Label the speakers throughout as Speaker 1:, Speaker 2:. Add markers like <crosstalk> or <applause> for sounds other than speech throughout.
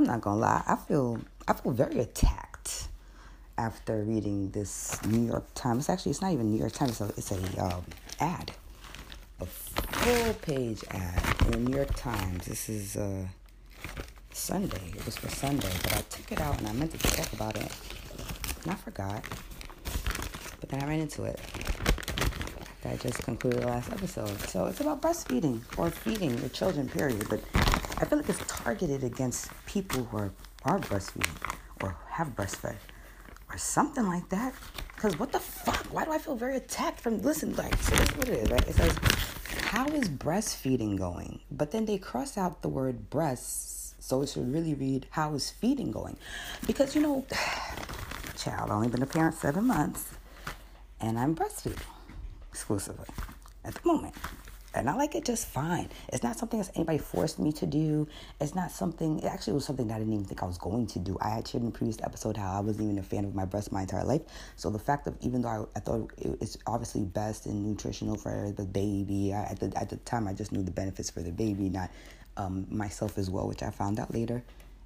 Speaker 1: I'm not gonna lie. I feel I feel very attacked after reading this New York Times. Actually, it's not even New York Times. It's a, it's a um, ad, a full page ad in the New York Times. This is uh, Sunday. It was for Sunday, but I took it out and I meant to talk about it, and I forgot. But then I ran into it. I just concluded the last episode. So it's about breastfeeding or feeding your children, period. But I feel like it's targeted against people who are, are breastfeeding or have breastfed or something like that. Because what the fuck? Why do I feel very attacked from, listen, like, so this is what it is, right? It says, how is breastfeeding going? But then they cross out the word breasts, so it should really read, how is feeding going? Because, you know, <sighs> child, only been a parent seven months, and I'm breastfeeding exclusively at the moment. And I like it just fine. It's not something that anybody forced me to do. It's not something, it actually was something that I didn't even think I was going to do. I had shared in the previous episode how I wasn't even a fan of my breast my entire life. So the fact of, even though I, I thought it's obviously best and nutritional for the baby, I, at, the, at the time I just knew the benefits for the baby, not um, myself as well, which I found out later.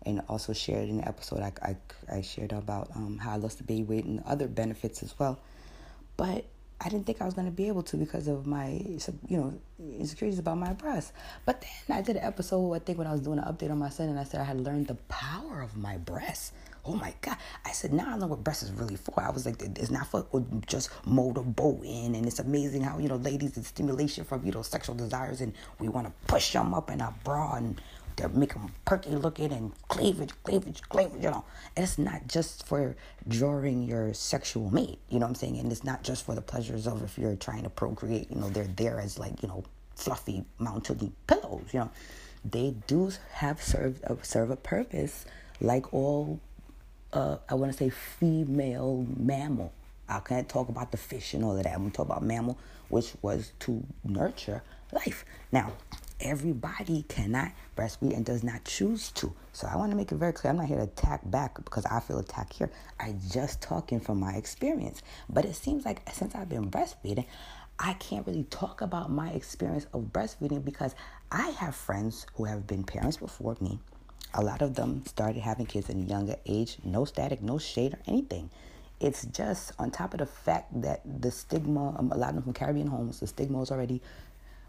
Speaker 1: And also shared in the episode, I, I, I shared about um, how I lost the baby weight and other benefits as well. But I didn't think I was going to be able to because of my, you know, insecurities about my breasts. But then I did an episode, I think, when I was doing an update on my son, and I said I had learned the power of my breasts. Oh my God. I said, now I know what breasts is really for. I was like, it's not for oh, just motorboating. And it's amazing how, you know, ladies, it's stimulation from, you know, sexual desires. And we want to push them up in our bra and they make them perky looking and cleavage, cleavage, cleavage, you know. And it's not just for drawing your sexual mate, you know what I'm saying? And it's not just for the pleasures of if you're trying to procreate, you know, they're there as like, you know, fluffy mountain pillows, you know. They do have served a, serve a purpose like all uh, I want to say female mammal. I can't talk about the fish and all of that. I'm going to talk about mammal, which was to nurture life. Now, everybody cannot breastfeed and does not choose to. So I want to make it very clear. I'm not here to attack back because I feel attacked here. I just talking from my experience. But it seems like since I've been breastfeeding, I can't really talk about my experience of breastfeeding because I have friends who have been parents before me. A lot of them started having kids at a younger age. No static, no shade or anything. It's just on top of the fact that the stigma, um, a lot of them from Caribbean homes, the stigma is already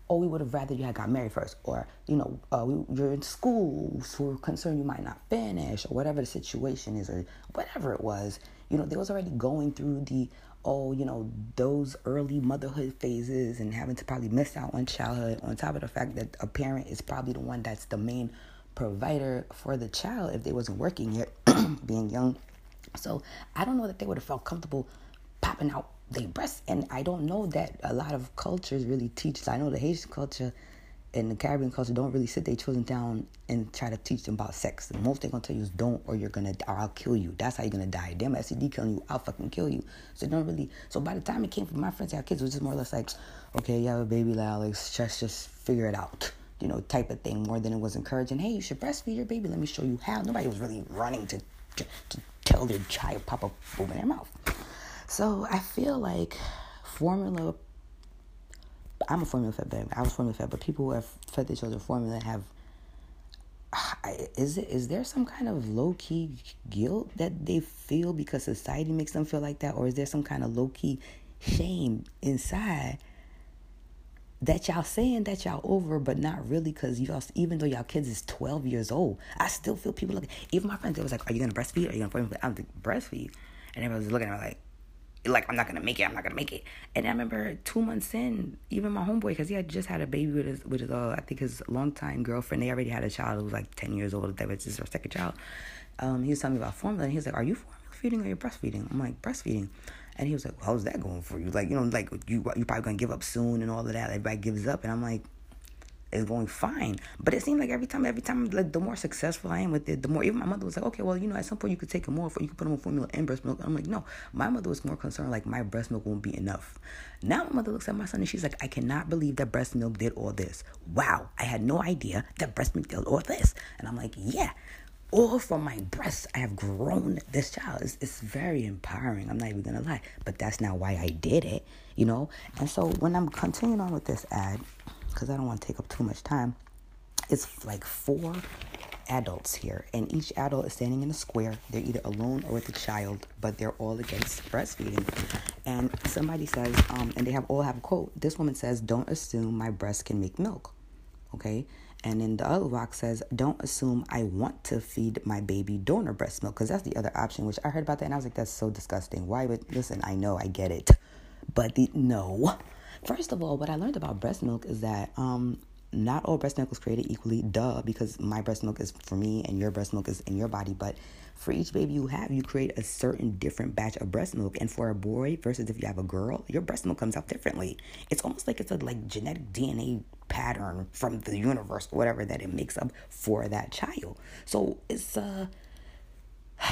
Speaker 1: oh, we would have rather you had got married first, or you know, uh, you're in school, so we're concerned you might not finish, or whatever the situation is, or whatever it was. You know, they was already going through the oh, you know, those early motherhood phases and having to probably miss out on childhood. On top of the fact that a parent is probably the one that's the main provider for the child if they wasn't working yet, <clears throat> being young. So I don't know that they would have felt comfortable popping out they breast and I don't know that a lot of cultures really teach. I know the Haitian culture and the Caribbean culture don't really sit their children down and try to teach them about sex. The most they're gonna tell you is don't or you're gonna or I'll kill you. That's how you're gonna die. Damn STD killing you, I'll fucking kill you. So don't really so by the time it came from my friends have kids, it was just more or less like, okay, you have a baby now, let's just just figure it out. You know, type of thing more than it was encouraging, hey, you should breastfeed your baby, let me show you how. Nobody was really running to to, to tell their child pop a boob in their mouth. So I feel like formula. I'm a formula fed baby. I was formula fed, but people who have fed their children formula have. Is it is there some kind of low key guilt that they feel because society makes them feel like that, or is there some kind of low key shame inside that y'all saying that y'all over, but not really, because y'all even though y'all kids is twelve years old, I still feel people like even my friends. They was like, "Are you gonna breastfeed? Are you gonna formula?" I'm like, "Breastfeed," and everybody was looking at me like like I'm not gonna make it. I'm not gonna make it. And I remember two months in, even my homeboy, because he had just had a baby with his with his uh, I think his longtime girlfriend. They already had a child who was like ten years old. That was her second child. Um, he was telling me about formula, and he was like, "Are you formula feeding or you breastfeeding?" I'm like, "Breastfeeding." And he was like, well, "How's that going for you? Like, you know, like you you probably gonna give up soon and all of that. Everybody gives up." And I'm like, is going fine. But it seemed like every time, every time, like the more successful I am with it, the more. Even my mother was like, okay, well, you know, at some point you could take it more, for you could put them on formula and breast milk. I'm like, no. My mother was more concerned like my breast milk won't be enough. Now my mother looks at my son and she's like, I cannot believe that breast milk did all this. Wow, I had no idea that breast milk did all this. And I'm like, yeah. All from my breasts, I have grown this child. It's, it's very empowering. I'm not even gonna lie, but that's not why I did it, you know. And so when I'm continuing on with this ad, because I don't want to take up too much time. It's like four adults here, and each adult is standing in a square. They're either alone or with a child, but they're all against breastfeeding. And somebody says, um, and they have all have a quote. This woman says, "Don't assume my breast can make milk." Okay, and then the other box says, "Don't assume I want to feed my baby donor breast milk," because that's the other option. Which I heard about that, and I was like, "That's so disgusting." Why would listen? I know, I get it, but the no. First of all, what I learned about breast milk is that um, not all breast milk is created equally, duh, because my breast milk is for me and your breast milk is in your body. But for each baby you have, you create a certain different batch of breast milk. And for a boy versus if you have a girl, your breast milk comes out differently. It's almost like it's a like genetic DNA pattern from the universe, whatever that it makes up for that child. So it's uh <sighs>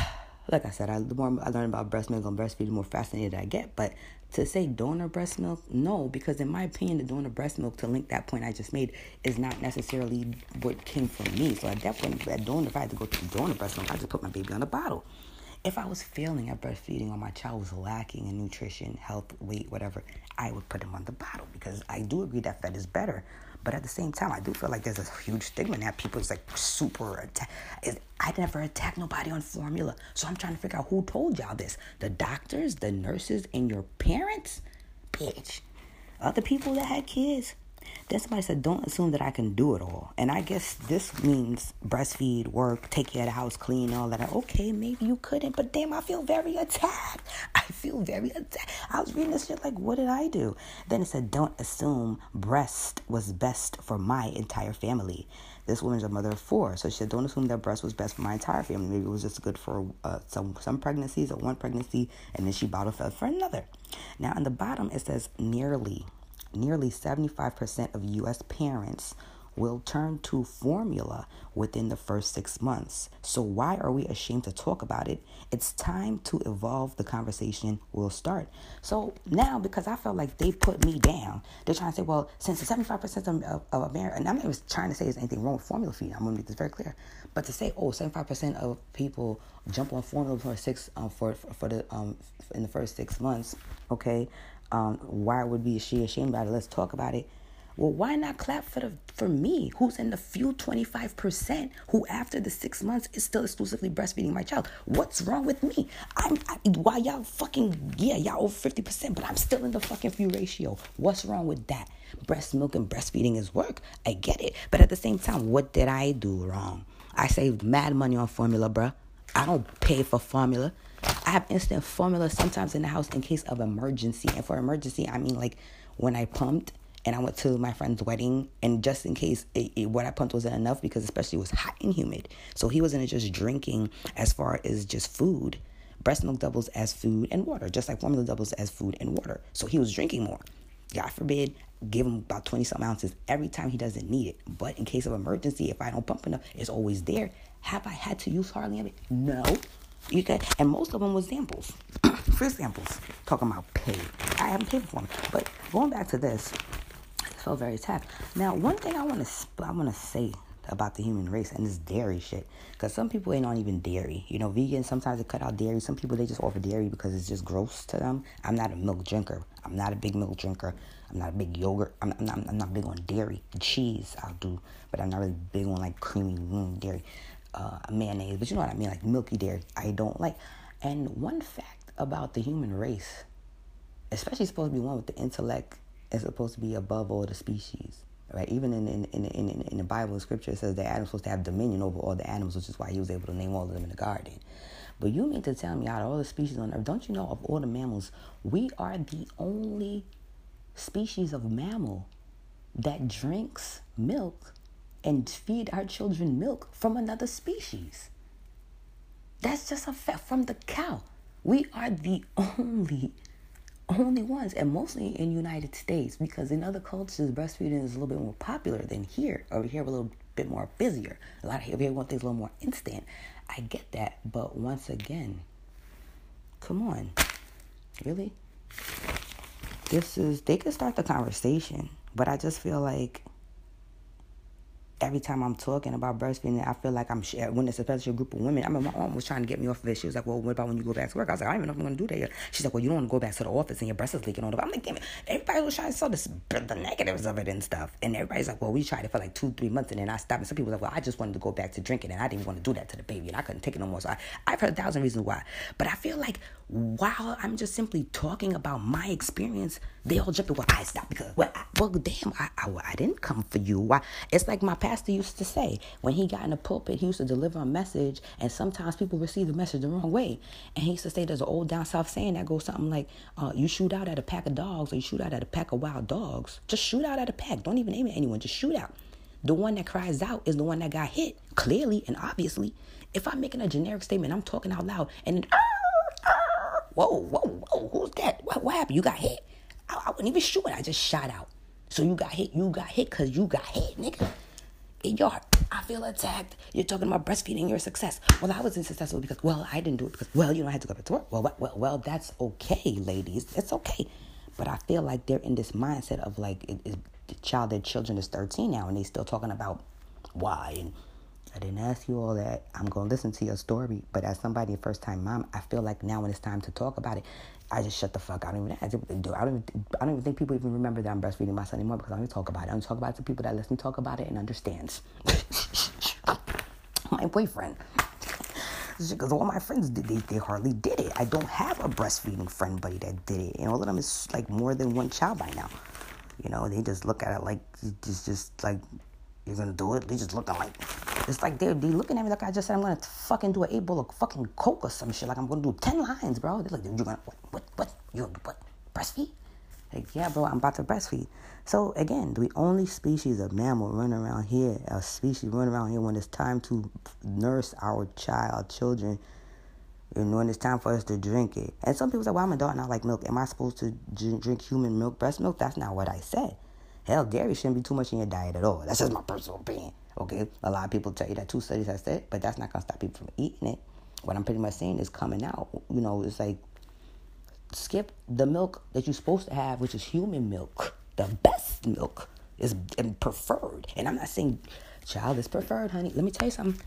Speaker 1: like I said, I, the more I learn about breast milk and breastfeeding, the more fascinated I get. But to say donor breast milk, no, because in my opinion, the donor breast milk to link that point I just made is not necessarily what came from me. So at that point, at donor, if I had to go to donor breast milk, I just put my baby on the bottle. If I was failing at breastfeeding or my child was lacking in nutrition, health, weight, whatever, I would put him on the bottle because I do agree that fed is better. But at the same time, I do feel like there's a huge stigma now. People is like super attack. I never attack nobody on formula. So I'm trying to figure out who told y'all this. The doctors, the nurses, and your parents? Bitch. Other people that had kids. Then somebody said, don't assume that I can do it all. And I guess this means breastfeed, work, take care of the house, clean, all that. Okay, maybe you couldn't, but damn, I feel very attacked. <laughs> I feel very attacked. I was reading this shit like, what did I do? Then it said, don't assume breast was best for my entire family. This woman's a mother of four, so she said, don't assume that breast was best for my entire family. Maybe it was just good for uh, some some pregnancies or one pregnancy, and then she bottle fed for another. Now, on the bottom, it says nearly nearly 75% of U.S. parents will turn to formula within the first six months. So, why are we ashamed to talk about it? It's time to evolve the conversation. We'll start. So, now because I felt like they put me down, they're trying to say, well, since 75% of, of, America, and I'm not even trying to say there's anything wrong with formula feeding, I'm going to make this very clear. But to say, oh, 75% of people jump on formula for six um, for, for the um in the first six months, okay, um, why would be she ashamed about it? Let's talk about it. Well, why not clap for the for me, who's in the few 25% who after the six months is still exclusively breastfeeding my child? What's wrong with me? I'm I, why y'all fucking yeah, y'all over 50%, but I'm still in the fucking few ratio. What's wrong with that? Breast milk and breastfeeding is work. I get it. But at the same time, what did I do wrong? I saved mad money on formula, bruh. I don't pay for formula. I have instant formula sometimes in the house in case of emergency. And for emergency, I mean like when I pumped and I went to my friend's wedding, and just in case it, it, what I pumped wasn't enough, because especially it was hot and humid, so he wasn't just drinking as far as just food. Breast milk doubles as food and water, just like formula doubles as food and water. So he was drinking more. God forbid, give him about 20 some ounces every time he doesn't need it. But in case of emergency, if I don't pump enough, it's always there. Have I had to use hardly any? No. You can, and most of them was samples, <clears throat> free samples. Talking about pay, I haven't paid for them. But going back to this, I felt very attacked. Now, one thing I want to I want to say about the human race and this dairy shit, because some people ain't on even dairy. You know, vegans sometimes they cut out dairy. Some people they just offer dairy because it's just gross to them. I'm not a milk drinker. I'm not a big milk drinker. I'm not a big yogurt. I'm, I'm, not, I'm not big on dairy. Cheese I'll do, but I'm not really big on like creamy dairy uh, mayonnaise, but you know what I mean, like milky dairy. I don't like. And one fact about the human race, especially supposed to be one with the intellect, is supposed to be above all the species. Right? Even in in, in, in, in the Bible, scripture it says that Adam's supposed to have dominion over all the animals, which is why he was able to name all of them in the garden. But you mean to tell me out of all the species on earth, don't you know of all the mammals, we are the only species of mammal that drinks milk and feed our children milk from another species. That's just a fact from the cow. We are the only only ones and mostly in United States because in other cultures breastfeeding is a little bit more popular than here. Over here we're a little bit more busier. A lot of we want things a little more instant. I get that, but once again, come on. Really? This is they could start the conversation, but I just feel like every time I'm talking about breastfeeding, I feel like I'm when it's especially a group of women. I mean, my mom was trying to get me off of it. She was like, "Well, what about when you go back to work?" I was like, "I don't even know if I'm going to do that yet." She's like, "Well, you don't want to go back to the office and your breast is leaking on the." I'm like! Everybody was trying to sell this, the negatives of it and stuff, and everybody's like, "Well, we tried it for like two, three months and then I stopped." And some people were like, "Well, I just wanted to go back to drinking and I didn't want to do that to the baby and I couldn't take it no more." So I, I've heard a thousand reasons why, but I feel like while I'm just simply talking about my experience, they all jump in. Well, I stopped because well, I, well, damn, I, I, I didn't come for you. Why? It's like my pastor used to say when he got in the pulpit, he used to deliver a message, and sometimes people receive the message the wrong way. And he used to say there's an old down south saying that goes something like, uh, "You shoot out at a pack of dogs, or you shoot out at a pack of wild dogs. Just shoot out at a pack. Don't even aim at anyone. Just shoot out." The one that cries out is the one that got hit, clearly and obviously. If I'm making a generic statement, I'm talking out loud, and then, whoa, whoa, whoa, who's that? What, what happened? You got hit? I, I wasn't even shooting. I just shot out. So you got hit. You got hit because you got hit, nigga in your heart. I feel attacked. You're talking about breastfeeding your success. Well, I wasn't successful because, well, I didn't do it because, well, you know, I had to go back to work. Well, well, well, that's okay, ladies. It's okay. But I feel like they're in this mindset of like, it, it, the child, their children is 13 now, and they still talking about why. And I didn't ask you all that. I'm going to listen to your story. But as somebody, first time mom, I feel like now when it's time to talk about it, I just shut the fuck. I don't even. I don't. I don't. I don't even think people even remember that I'm breastfeeding my son anymore because I don't talk about it. I don't talk about it to people that listen, talk about it, and understands. <laughs> my boyfriend. Because all my friends did, they, they hardly did it. I don't have a breastfeeding friend buddy that did it, and all of them is like more than one child by now. You know, they just look at it like just just like you're gonna do it. They just looking like it's like they're they looking at me like I just said I'm gonna fucking do an eight bowl of fucking coke or some shit. Like I'm gonna do ten lines, bro. They're like, you're gonna what what what you what breastfeed? Like yeah, bro, I'm about to breastfeed. So again, the only species of mammal running around here, a species running around here when it's time to nurse our child, children, and when it's time for us to drink it. And some people say, well, I'm a dog and I like milk. Am I supposed to drink human milk, breast milk? That's not what I said. Hell, dairy shouldn't be too much in your diet at all. That's just my personal opinion. Okay, a lot of people tell you that two studies have said, but that's not gonna stop people from eating it. What I'm pretty much saying is coming out. You know, it's like skip the milk that you're supposed to have, which is human milk. The best milk is preferred, and I'm not saying child is preferred, honey. Let me tell you something.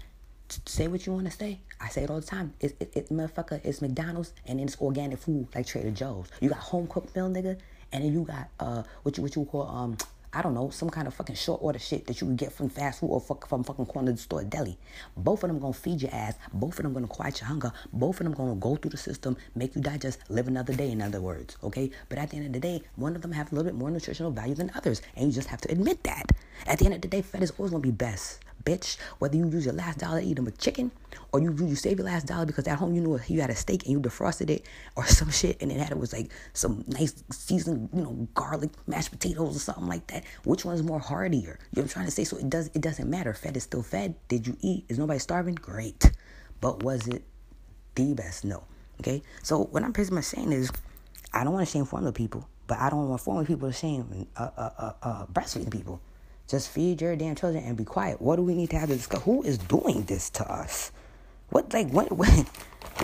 Speaker 1: Say what you want to say. I say it all the time. It's it, it, motherfucker. It's McDonald's and then it's organic food like Trader Joe's. You got home cooked meal, nigga, and then you got uh what you what you call um I don't know, some kind of fucking short order shit that you can get from fast food or fuck, from fucking corner of the store deli. Both of them gonna feed your ass. Both of them gonna quiet your hunger. Both of them gonna go through the system, make you digest, live another day, in other words, okay? But at the end of the day, one of them have a little bit more nutritional value than others. And you just have to admit that. At the end of the day, fat is always gonna be best bitch. Whether you use your last dollar to eat them a chicken, or you you save your last dollar because at home you knew you had a steak and you defrosted it, or <laughs> some shit, and it had it was like some nice seasoned, you know, garlic mashed potatoes or something like that. Which one is more heartier? You know I'm trying to say? So it does it doesn't matter. Fed is still fed. Did you eat? Is nobody starving? Great, but was it the best? No. Okay. So what I'm pretty much saying is, I don't want to shame formula people, but I don't want formula people to shame uh, uh, uh, uh, breastfeeding people. Just feed your damn children and be quiet. What do we need to have to discuss? Who is doing this to us? What like when <laughs> when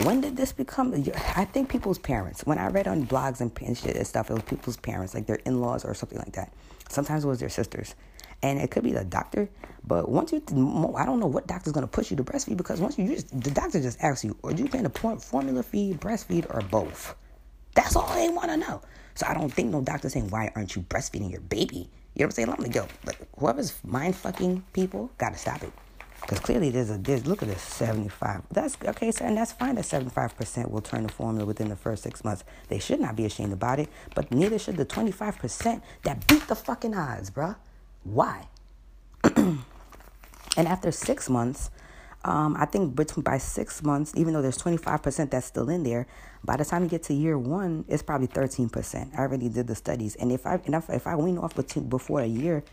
Speaker 1: when did this become? I think people's parents. When I read on blogs and, shit and stuff, it was people's parents, like their in laws or something like that. Sometimes it was their sisters, and it could be the doctor. But once you, I don't know what doctor's gonna push you to breastfeed because once you, just, the doctor just asks you, are you paying a formula feed, breastfeed, or both? That's all they want to know. So I don't think no doctor saying why aren't you breastfeeding your baby you know what I'm saying? Like, yo, like, whoever's mind fucking people, gotta stop it. Because clearly there's a, there's, look at this, 75. That's, okay, so, and that's fine that 75% will turn the formula within the first six months. They should not be ashamed about it, but neither should the 25% that beat the fucking odds, bruh. Why? <clears throat> and after six months, um, I think by six months, even though there's 25% that's still in there, by the time you get to year one, it's probably 13%. I already did the studies. And if I, and if, if I wean off before a year,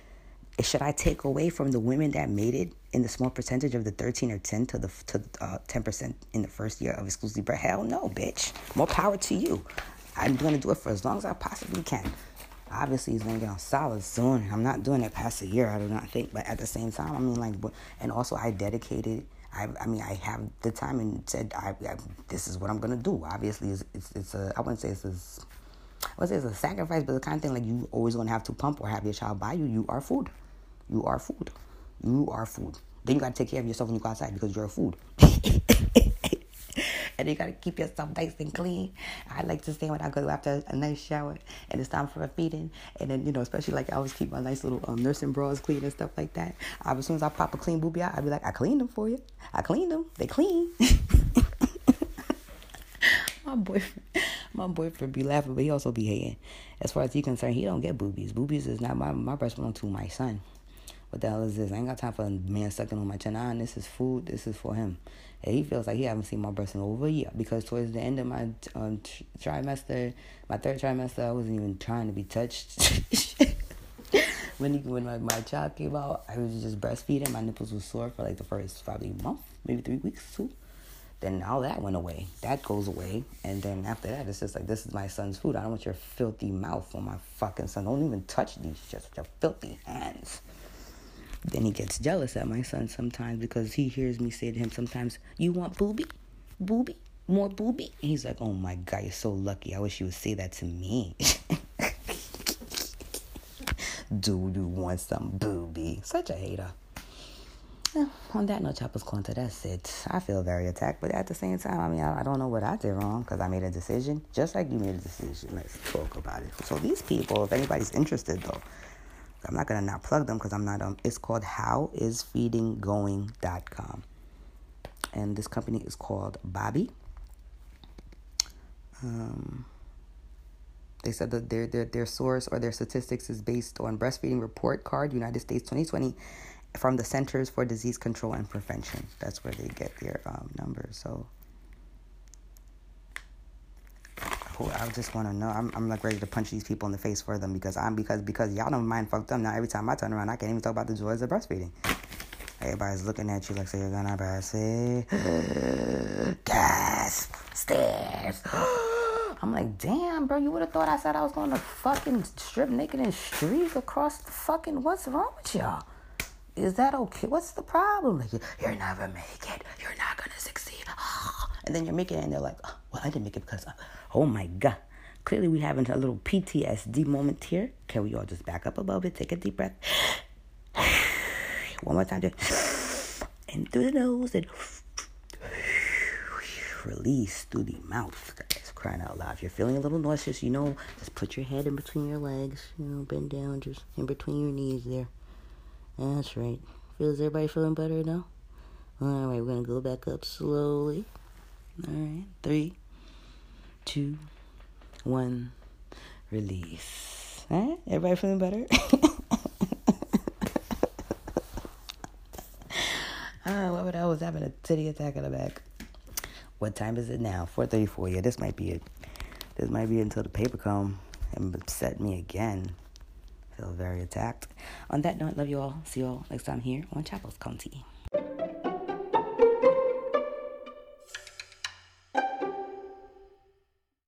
Speaker 1: should I take away from the women that made it in the small percentage of the 13 or 10 to the to uh, 10% in the first year of exclusive birth? Hell no, bitch. More power to you. I'm going to do it for as long as I possibly can. Obviously, he's going to get on solid soon. I'm not doing it past a year, I do not think. But at the same time, I mean, like, and also I dedicated – I, I mean, I have the time and said, I, I this is what I'm gonna do. Obviously, it's, it's, it's a, I wouldn't say it's a, I would say it's a sacrifice, but the kind of thing like you always gonna have to pump or have your child buy you. You are food. You are food. You are food. Then you gotta take care of yourself when you go outside because you're food. <laughs> and you gotta keep yourself nice and clean. I like to stay when I go after a nice shower and it's time for a feeding. And then, you know, especially like I always keep my nice little um, nursing bras clean and stuff like that. I, as soon as I pop a clean boobie out, I'd be like, I cleaned them for you. I cleaned them. They clean. <laughs> my boyfriend, my boyfriend be laughing, but he also be hating. As far as he concerned, he don't get boobies. Boobies is not my my breast belong to my son. What the hell is this? I ain't got time for a man sucking on my chin. Nah, this is food. This is for him. And he feels like he haven't seen my breast in over a year because towards the end of my um, trimester, my third trimester, I wasn't even trying to be touched. <laughs> when he, when my, my child came out, I was just breastfeeding. My nipples were sore for like the first probably month, maybe three weeks too. Then all that went away. That goes away. And then after that, it's just like, this is my son's food. I don't want your filthy mouth on my fucking son. Don't even touch these just with your filthy hands. Then he gets jealous at my son sometimes because he hears me say to him sometimes, You want booby? Booby? More booby? And he's like, Oh my God, you're so lucky. I wish you would say that to me. <laughs> Do you want some booby? Such a hater. On that note, Choppers Quanta, that's it. I feel very attacked, but at the same time, I mean, I, I don't know what I did wrong because I made a decision, just like you made a decision. Let's talk about it. So, these people, if anybody's interested though, I'm not gonna not plug them because I'm not um. It's called HowIsFeedingGoing.com, and this company is called Bobbie. Um, they said that their their their source or their statistics is based on breastfeeding report card United States 2020 from the Centers for Disease Control and Prevention. That's where they get their um, numbers. So. I just want to know. I'm, I'm like ready to punch these people in the face for them because I'm because because y'all don't mind fucked up. Now every time I turn around, I can't even talk about the joys of breastfeeding. Everybody's looking at you like, say you're gonna breastfeed. Gasp, stairs. <gasps> I'm like, damn, bro, you would have thought I said I was going to fucking strip naked and streak across the fucking. What's wrong with y'all? Is that okay? What's the problem? Like, you're never make it. You're not gonna succeed. And then you're making it, and they're like, oh, well, I didn't make it because. Uh, Oh my God. Clearly, we're having a little PTSD moment here. Can we all just back up a little bit? Take a deep breath. <sighs> One more time. Just through the nose and <sighs> release through the mouth. Guys, crying out loud. If you're feeling a little nauseous, you know, just put your head in between your legs. You know, bend down just in between your knees there. That's right. Feels everybody feeling better now? All right, we're to go back up slowly. All right, three two, one, release. Everybody feeling better? <laughs> Ah, what would I was having a titty attack in the back. What time is it now? 4:34. Yeah, this might be it. This might be until the paper come and upset me again. Feel very attacked. On that note, love you all. See you all next time here on Chapels County.